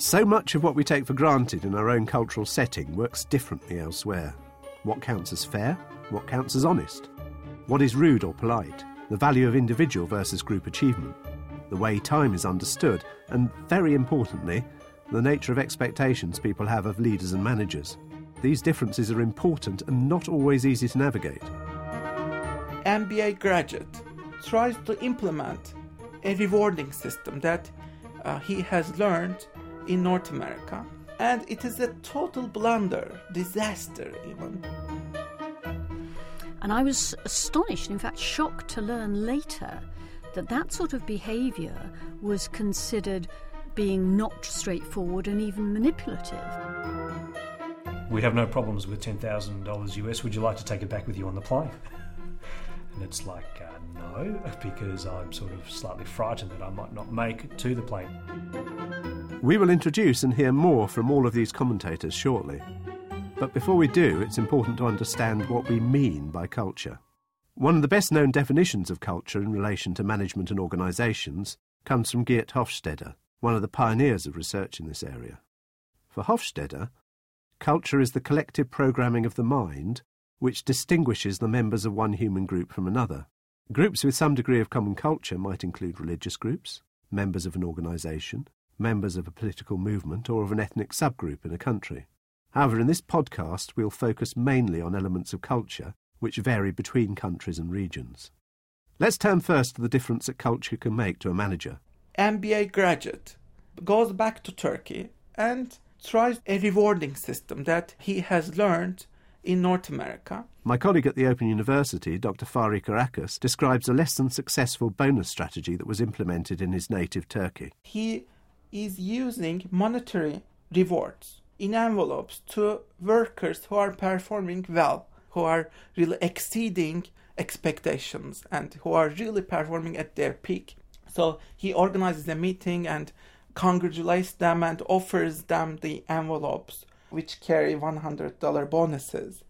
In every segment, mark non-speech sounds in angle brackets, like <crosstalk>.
So much of what we take for granted in our own cultural setting works differently elsewhere. What counts as fair? What counts as honest? What is rude or polite? The value of individual versus group achievement? The way time is understood? And very importantly, the nature of expectations people have of leaders and managers. These differences are important and not always easy to navigate. MBA graduate tries to implement a rewarding system that uh, he has learned in North America, and it is a total blunder, disaster even. And I was astonished, in fact, shocked to learn later that that sort of behaviour was considered being not straightforward and even manipulative. We have no problems with $10,000 US. Would you like to take it back with you on the plane? <laughs> and it's like, uh, no, <laughs> because I'm sort of slightly frightened that I might not make it to the plane. We will introduce and hear more from all of these commentators shortly. But before we do, it's important to understand what we mean by culture. One of the best known definitions of culture in relation to management and organisations comes from Geert Hofstede, one of the pioneers of research in this area. For Hofstede, culture is the collective programming of the mind which distinguishes the members of one human group from another. Groups with some degree of common culture might include religious groups, members of an organisation, members of a political movement, or of an ethnic subgroup in a country. However, in this podcast, we'll focus mainly on elements of culture which vary between countries and regions. Let's turn first to the difference that culture can make to a manager. MBA graduate goes back to Turkey and tries a rewarding system that he has learned in North America. My colleague at the Open University, Dr. Fari Karakas, describes a less than successful bonus strategy that was implemented in his native Turkey. He is using monetary rewards in envelopes to workers who are performing well, who are really exceeding expectations, and who are really performing at their peak. So he organizes a meeting and congratulates them and offers them the envelopes which carry $100 bonuses.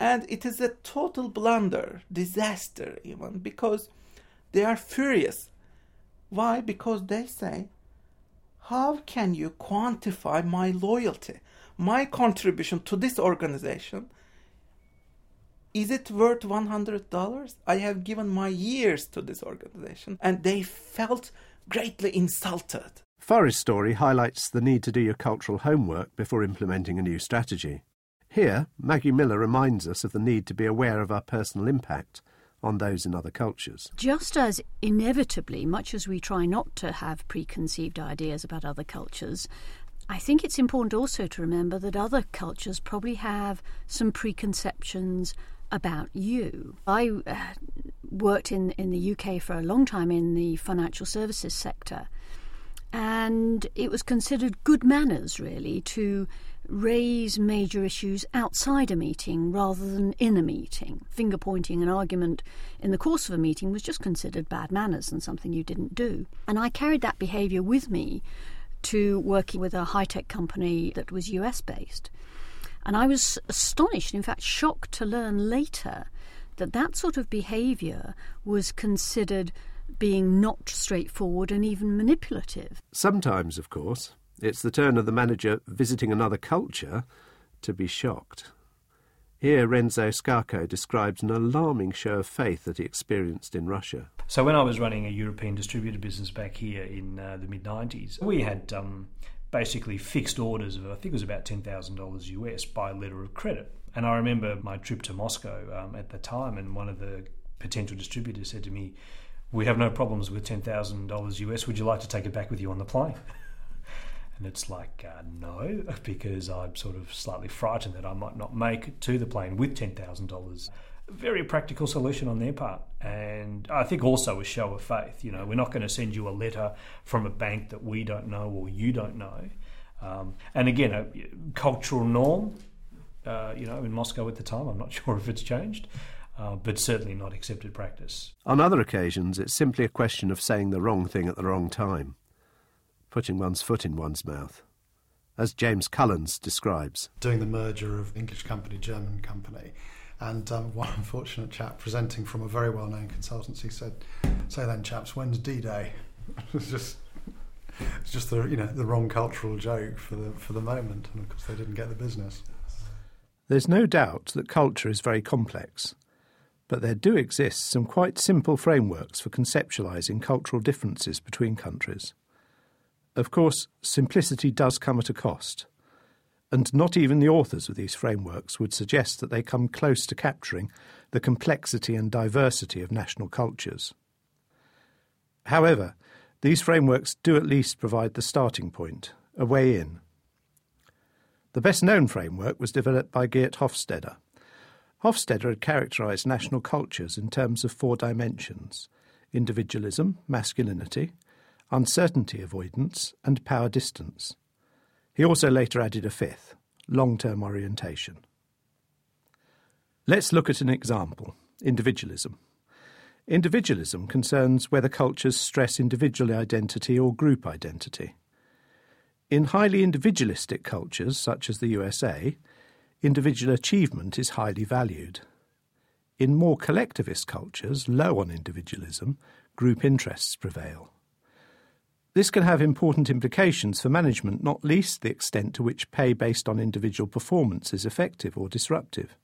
And it is a total blunder, disaster even, because they are furious. Why? Because they say, how can you quantify my loyalty, my contribution to this organization? Is it worth $100? I have given my years to this organization, and they felt greatly insulted. Fari's story highlights the need to do your cultural homework before implementing a new strategy. Here, Maggie Miller reminds us of the need to be aware of our personal impact on those in other cultures. Just as inevitably, much as we try not to have preconceived ideas about other cultures, I think it's important also to remember that other cultures probably have some preconceptions about you. I uh, worked in, in the UK for a long time in the financial services sector, and it was considered good manners, really, to raise major issues outside a meeting rather than in a meeting. Finger pointing an argument in the course of a meeting was just considered bad manners and something you didn't do. And I carried that behaviour with me to working with a high tech company that was US based. And I was astonished, in fact, shocked to learn later that that sort of behaviour was considered being not straightforward and even manipulative. Sometimes, of course, it's the turn of the manager visiting another culture to be shocked. Here, Renzo Scarco describes an alarming show of faith that he experienced in Russia. So, when I was running a European distributor business back here in uh, the mid 90s, we had um, basically fixed orders of, I think it was about $10,000 US by letter of credit. And I remember my trip to Moscow um, at the time, and one of the potential distributors said to me, We have no problems with $10,000 US. Would you like to take it back with you on the plane? <laughs> And it's like, uh, no, <laughs> because I'm sort of slightly frightened that I might not make it to the plane with $10,000. Very practical solution on their part. And I think also a show of faith. You know, we're not going to send you a letter from a bank that we don't know or you don't know. Um, and again, a cultural norm, uh, you know, in Moscow at the time, I'm not <laughs> sure if it's changed. Uh, but certainly not accepted practice. On other occasions, it's simply a question of saying the wrong thing at the wrong time putting one's foot in one's mouth. As James Cullens describes. Doing the merger of English company, German company. And um, <laughs> one unfortunate chap presenting from a very well known consultancy said, Say then, chaps, when's D Day? <laughs> it was just. It's just the you know the wrong cultural joke for the for the moment, and of course they didn't get the business. There's no doubt that culture is very complex, but there do exist some quite simple frameworks for conceptualizing cultural differences between countries. Of course, simplicity does come at a cost, and not even the authors of these frameworks would suggest that they come close to capturing the complexity and diversity of national cultures. However, these frameworks do at least provide the starting point, a way in. The best known framework was developed by Geert Hofstede. Hofstede had characterized national cultures in terms of four dimensions individualism, masculinity, uncertainty avoidance, and power distance. He also later added a fifth long term orientation. Let's look at an example individualism. Individualism concerns whether cultures stress individual identity or group identity. In highly individualistic cultures, such as the USA, individual achievement is highly valued. In more collectivist cultures, low on individualism, group interests prevail. This can have important implications for management, not least the extent to which pay based on individual performance is effective or disruptive.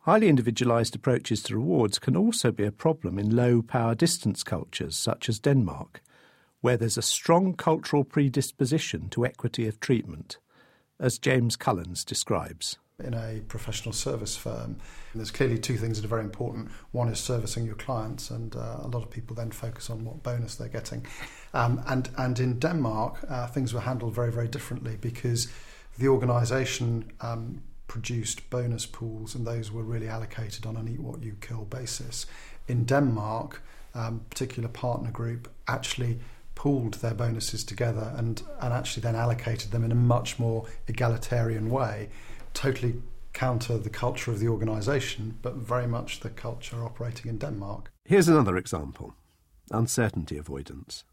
Highly individualised approaches to rewards can also be a problem in low power distance cultures such as Denmark, where there's a strong cultural predisposition to equity of treatment, as James Cullens describes in a professional service firm. There's clearly two things that are very important. One is servicing your clients, and uh, a lot of people then focus on what bonus they're getting. Um, and and in Denmark, uh, things were handled very very differently because the organisation um, produced bonus pools, and those were really allocated on an eat what you kill basis. In Denmark, um, particular partner group actually pooled their bonuses together and, and actually then allocated them in a much more egalitarian way totally counter the culture of the organisation, but very much the culture operating in Denmark. Here's another example uncertainty avoidance.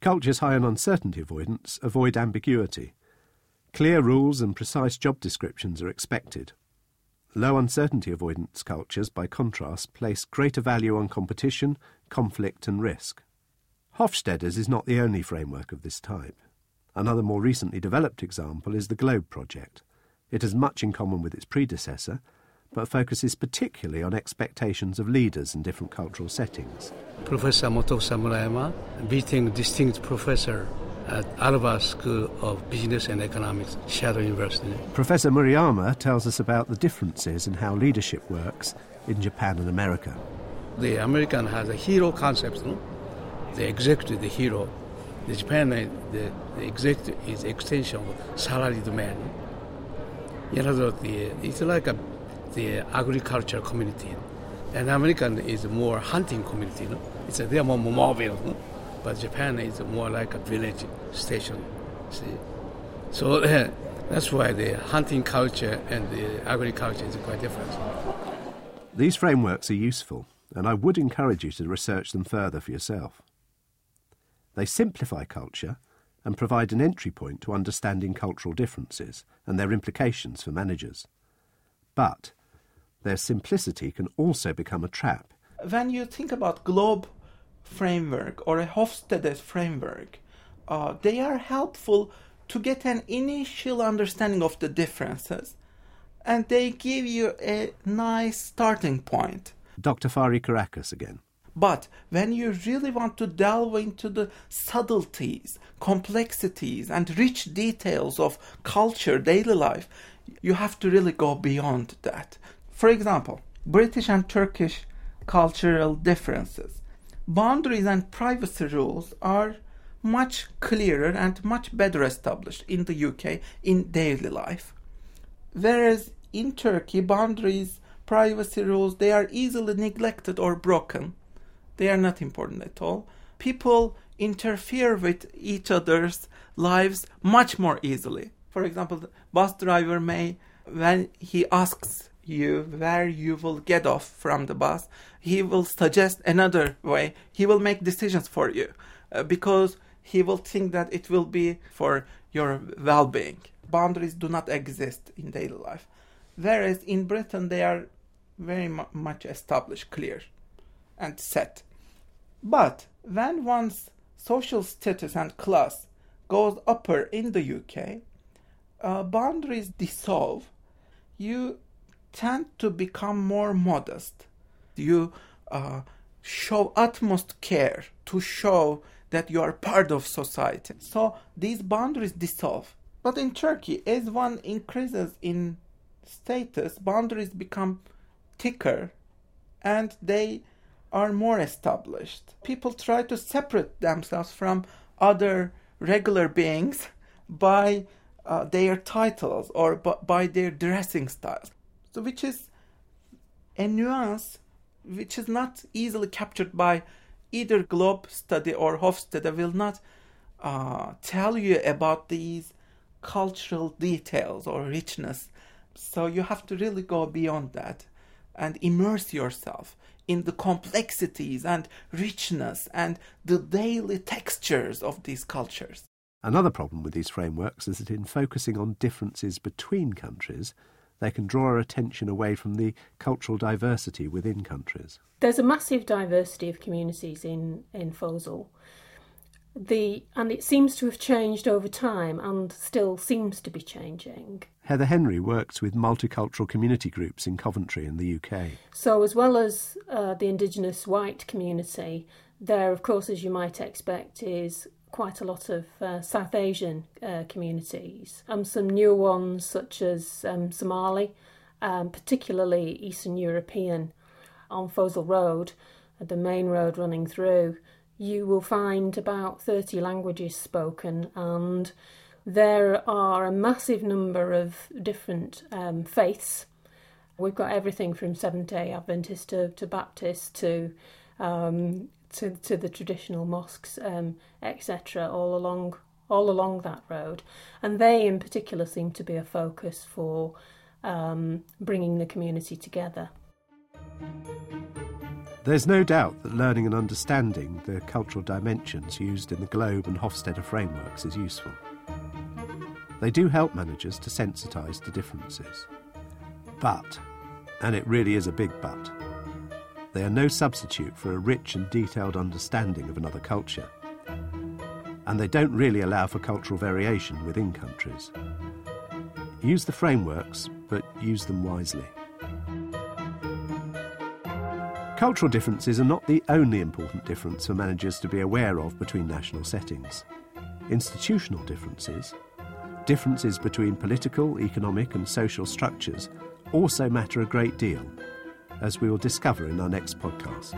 Cultures high on uncertainty avoidance avoid ambiguity. Clear rules and precise job descriptions are expected. Low uncertainty avoidance cultures, by contrast, place greater value on competition, conflict, and risk. Hofstede's is not the only framework of this type. Another more recently developed example is the Globe Project, it has much in common with its predecessor, but focuses particularly on expectations of leaders in different cultural settings. Professor Motofusa Murayama, visiting distinguished professor at Alba School of Business and Economics, Shadow University. Professor Murayama tells us about the differences in how leadership works in Japan and America. The American has a hero concept, no? The executive, the hero. The Japan, the, the executive is extension of salaried man you know, the, it's like a, the agriculture community. And American is more hunting community. Know? It's a, they're more mobile. Know? But Japan is more like a village station. See? So uh, <laughs> that's why the hunting culture and the agriculture is quite different. These frameworks are useful, and I would encourage you to research them further for yourself. They simplify culture and provide an entry point to understanding cultural differences and their implications for managers. But their simplicity can also become a trap. When you think about Globe framework or a Hofstede framework, uh, they are helpful to get an initial understanding of the differences and they give you a nice starting point. Dr. Fari Karakas again. But when you really want to delve into the subtleties, complexities, and rich details of culture, daily life, you have to really go beyond that. For example, British and Turkish cultural differences. Boundaries and privacy rules are much clearer and much better established in the UK in daily life. Whereas in Turkey, boundaries, privacy rules, they are easily neglected or broken they are not important at all. People interfere with each other's lives much more easily. For example, the bus driver may, when he asks you where you will get off from the bus, he will suggest another way. He will make decisions for you uh, because he will think that it will be for your well being. Boundaries do not exist in daily life. Whereas in Britain, they are very mu- much established, clear and set. But when one social status and class goes upper in the UK, uh, boundaries dissolve. You tend to become more modest. You uh, show utmost care to show that you are part of society. So these boundaries dissolve. But in Turkey, as one increases in status, boundaries become thicker and they are more established. People try to separate themselves from other regular beings by uh, their titles or b- by their dressing styles. So, which is a nuance which is not easily captured by either Globe study or Hofstede will not uh, tell you about these cultural details or richness. So you have to really go beyond that and immerse yourself in the complexities and richness and the daily textures of these cultures. Another problem with these frameworks is that in focusing on differences between countries, they can draw our attention away from the cultural diversity within countries. There's a massive diversity of communities in, in Foleshill. The, and it seems to have changed over time and still seems to be changing. Heather Henry works with multicultural community groups in Coventry in the UK. So, as well as uh, the Indigenous white community, there, of course, as you might expect, is quite a lot of uh, South Asian uh, communities, and um, some newer ones such as um, Somali, um, particularly Eastern European. On Foleshill Road, the main road running through, you will find about 30 languages spoken, and there are a massive number of different um, faiths. We've got everything from Seventh day Adventist to, to Baptist to um, to, to the traditional mosques, um, etc., all along all along that road, and they in particular seem to be a focus for um, bringing the community together. There's no doubt that learning and understanding the cultural dimensions used in the Globe and Hofstede frameworks is useful. They do help managers to sensitise to differences. But, and it really is a big but, they are no substitute for a rich and detailed understanding of another culture. And they don't really allow for cultural variation within countries. Use the frameworks, but use them wisely. Cultural differences are not the only important difference for managers to be aware of between national settings. Institutional differences, differences between political, economic, and social structures also matter a great deal as we will discover in our next podcast.